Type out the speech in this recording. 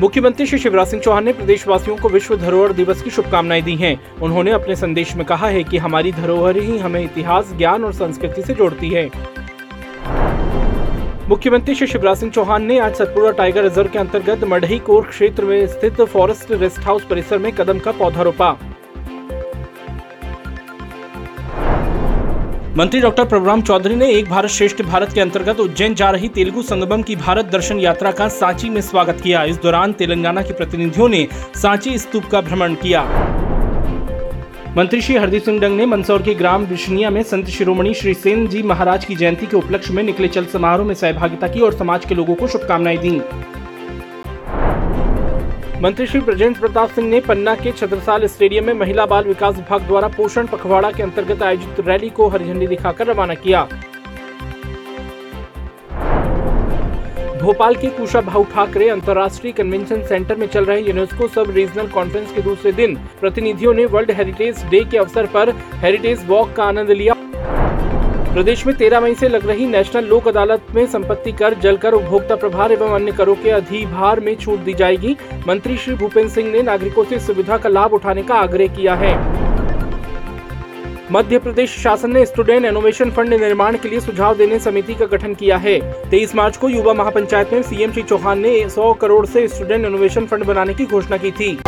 मुख्यमंत्री श्री शिवराज सिंह चौहान ने प्रदेशवासियों को विश्व धरोहर दिवस की शुभकामनाएँ दी हैं। उन्होंने अपने संदेश में कहा है कि हमारी धरोहर ही हमें इतिहास, ज्ञान और संस्कृति से जोड़ती है। मुख्यमंत्री श्री शिवराज सिंह चौहान ने आज सतपुड़ा टाइगर रिज़र्व के अंतर्गत मढ़ई कोर क्षेत्र में स्थित फॉरेस्ट रेस्ट हाउस परिसर में कदम का पौधा रोपा। मंत्री डॉक्टर प्रभुराम चौधरी ने एक भारत श्रेष्ठ भारत के अंतर्गत उज्जैन जा रही तेलुगु संगमम की भारत दर्शन यात्रा का सांची में स्वागत किया। इस दौरान तेलंगाना के प्रतिनिधियों ने सांची स्तूप का भ्रमण किया। मंत्री श्री हरदीप सिंह डंग ने मंदसौर के ग्राम बिशनिया में संत शिरोमणि श्री सेन जी महाराज की जयंती के उपलक्ष्य में निकले चल समारोह में सहभागिता की और समाज के लोगों को शुभकामनाएँ दी। मंत्री श्री ब्रजेंद्र प्रताप सिंह ने पन्ना के छत्रसाल स्टेडियम में महिला बाल विकास विभाग द्वारा पोषण पखवाड़ा के अंतर्गत आयोजित रैली को हरी झंडी दिखाकर रवाना किया। भोपाल के कुशाभाऊ ठाकरे अंतर्राष्ट्रीय कन्वेंशन सेंटर में चल रहे यूनेस्को सब रीजनल कॉन्फ्रेंस के दूसरे दिन प्रतिनिधियों ने वर्ल्ड हेरिटेज डे के अवसर पर हेरिटेज वॉक का आनंद लिया। प्रदेश में 13 मई से लग रही नेशनल लोक अदालत में संपत्ति कर जलकर उपभोक्ता प्रभार एवं अन्य करों के अधिभार में छूट दी जाएगी। मंत्री श्री भूपेंद्र सिंह ने नागरिकों से सुविधा का लाभ उठाने का आग्रह किया है। मध्य प्रदेश शासन ने स्टूडेंट इनोवेशन फंड निर्माण के लिए सुझाव देने समिति का गठन किया है। 23 मार्च को युवा महापंचायत में सीएम श्री चौहान ने 100 करोड़ से स्टूडेंट इनोवेशन फंड बनाने की घोषणा की थी।